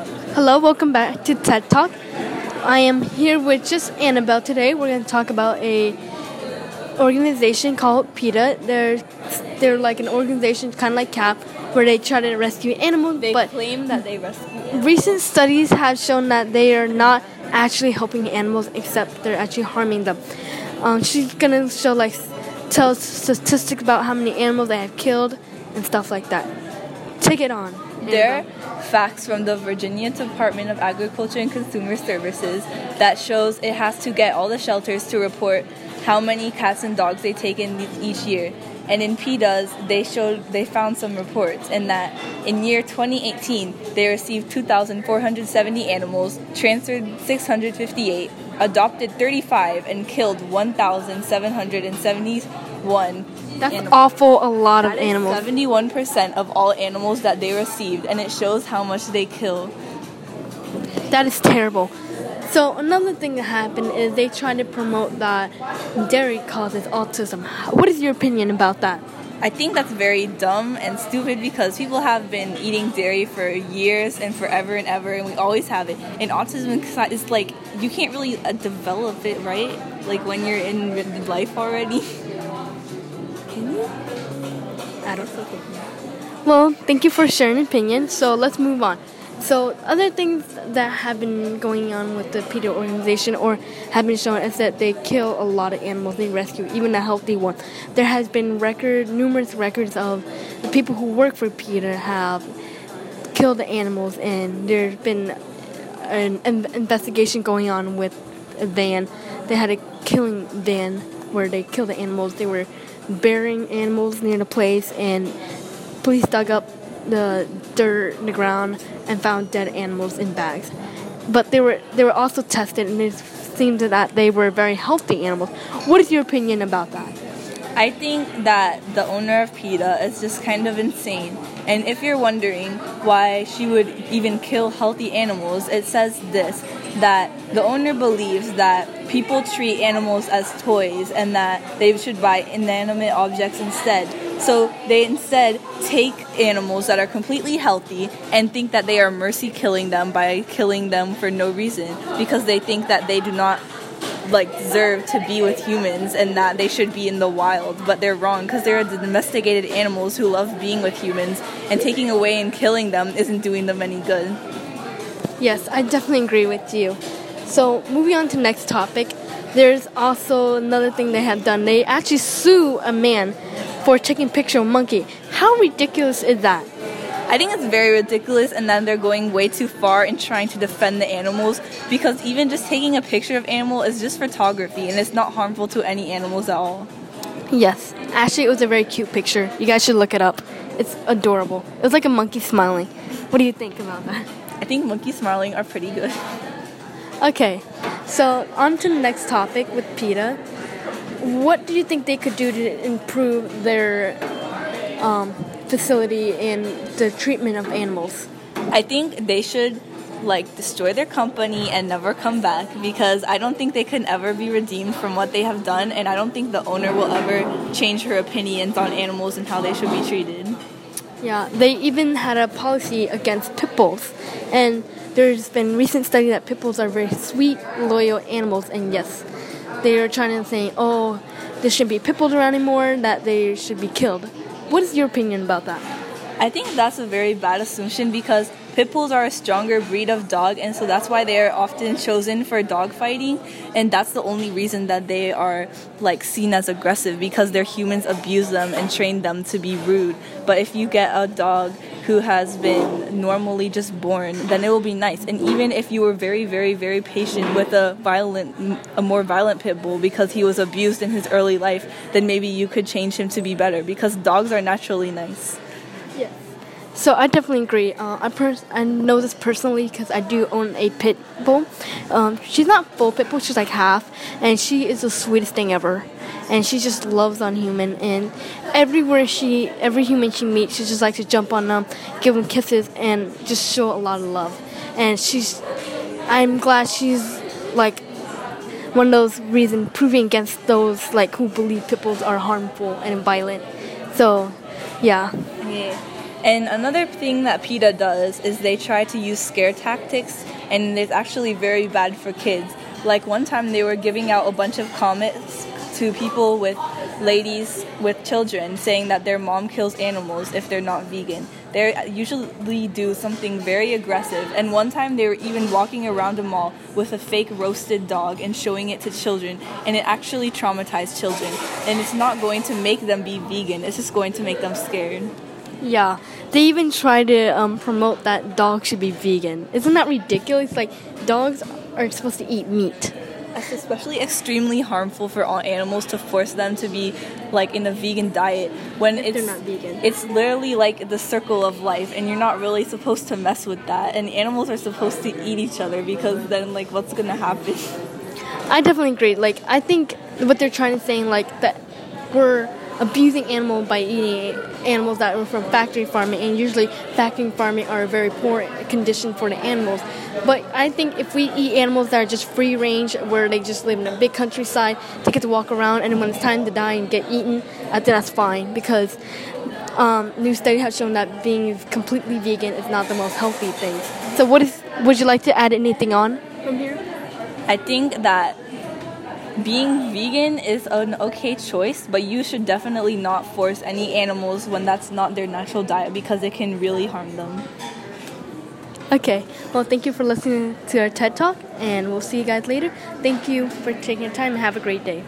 Hello, welcome back to TED Talk. I am here with just Annabelle today. We're going to talk about a organization called PETA. They're they're like an organization kind of like CAP where they try to rescue animals, They but claim that they rescue animals. recent studies have shown that they are not actually helping animals except they're actually harming them. Um, she's going to show like tell statistics about how many animals they have killed and stuff like that. Take it on. There are facts from the Virginia Department of Agriculture and Consumer Services that shows it has to get all the shelters to report how many cats and dogs they take in each year. And in PETA's, they showed they found some reports, and that in year 2018 they received 2,470 animals, transferred 658, adopted 35, and killed 1,771. That's animals. awful. A lot of animals. 71% of all animals that they received, and it shows how much they kill. That is terrible. So another thing that happened is they tried to promote that dairy causes autism. What is your opinion about that? I think that's very dumb and stupid because people have been eating dairy for years and forever and ever, and we always have it. And autism is like you can't really uh, develop it, right? Like when you're in life already. I don't. Well, thank you for sharing your opinion. So let's move on. So other things that have been going on with the PETA organization or have been shown is that they kill a lot of animals they rescue, even a healthy one. There has been record numerous records of the people who work for PETA have killed the animals and there's been an in- investigation going on with a van. They had a killing van where they killed the animals. They were burying animals near the place and police dug up the dirt in the ground and found dead animals in bags. But they were they were also tested, and it seemed that they were very healthy animals. What is your opinion about that? I think that the owner of PETA is just kind of insane. And if you're wondering why she would even kill healthy animals, it says this that the owner believes that people treat animals as toys and that they should buy inanimate objects instead. So they instead take animals that are completely healthy and think that they are mercy killing them by killing them for no reason because they think that they do not like deserve to be with humans and that they should be in the wild but they're wrong because they're the domesticated animals who love being with humans and taking away and killing them isn't doing them any good Yes, I definitely agree with you. So moving on to next topic, there's also another thing they have done. They actually sue a man for taking picture of monkey. How ridiculous is that? I think it's very ridiculous and then they're going way too far in trying to defend the animals because even just taking a picture of animal is just photography and it's not harmful to any animals at all. Yes, actually, it was a very cute picture. You guys should look it up. It's adorable. It was like a monkey smiling. What do you think about that? I think monkey smiling are pretty good. Okay, so on to the next topic with PETA. What do you think they could do to improve their um, facility and the treatment of animals? I think they should like destroy their company and never come back because I don't think they can ever be redeemed from what they have done and I don't think the owner will ever change her opinions on animals and how they should be treated. Yeah, they even had a policy against pit bulls, and there's been recent study that pit bulls are very sweet, loyal animals, and yes, they are trying to say, oh, there shouldn't be pit bulls around anymore, that they should be killed. What is your opinion about that? I think that's a very bad assumption because pit bulls are a stronger breed of dog and so that's why they are often chosen for dog fighting and that's the only reason that they are like seen as aggressive because their humans abuse them and train them to be rude but if you get a dog who has been normally just born then it will be nice and even if you were very very very patient with a violent a more violent pit bull because he was abused in his early life then maybe you could change him to be better because dogs are naturally nice. So I definitely agree. Uh, I pers- I know this personally because I do own a pit bull. Um, she's not full pit bull; she's like half, and she is the sweetest thing ever. And she just loves on human, and everywhere she, every human she meets, she just likes to jump on them, give them kisses, and just show a lot of love. And she's, I'm glad she's like one of those reasons proving against those like who believe pit bulls are harmful and violent. So, yeah. Yeah. And another thing that PETA does is they try to use scare tactics, and it's actually very bad for kids. Like one time they were giving out a bunch of comets to people with ladies with children saying that their mom kills animals if they're not vegan. They usually do something very aggressive, and one time they were even walking around a mall with a fake roasted dog and showing it to children, and it actually traumatized children. And it's not going to make them be vegan, it's just going to make them scared. Yeah, they even try to um, promote that dogs should be vegan. Isn't that ridiculous? Like, dogs are supposed to eat meat. That's especially extremely harmful for all animals to force them to be like in a vegan diet when If it's they're not vegan. It's literally like the circle of life, and you're not really supposed to mess with that. And animals are supposed to eat each other because then like what's gonna happen? I definitely agree. Like, I think what they're trying to say, like, that we're abusing animal by eating animals that are from factory farming, and usually factory farming are a very poor condition for the animals. But I think if we eat animals that are just free range, where they just live in a big countryside, they get to walk around, and when it's time to die and get eaten, I think that's fine because um, new study has shown that being completely vegan is not the most healthy thing. So, what is? Would you like to add anything on from here? I think that being vegan is an okay choice, but you should definitely not force any animals when that's not their natural diet because it can really harm them. Okay. Well, thank you for listening to our TED Talk, and we'll see you guys later. Thank you for taking your time and have a great day.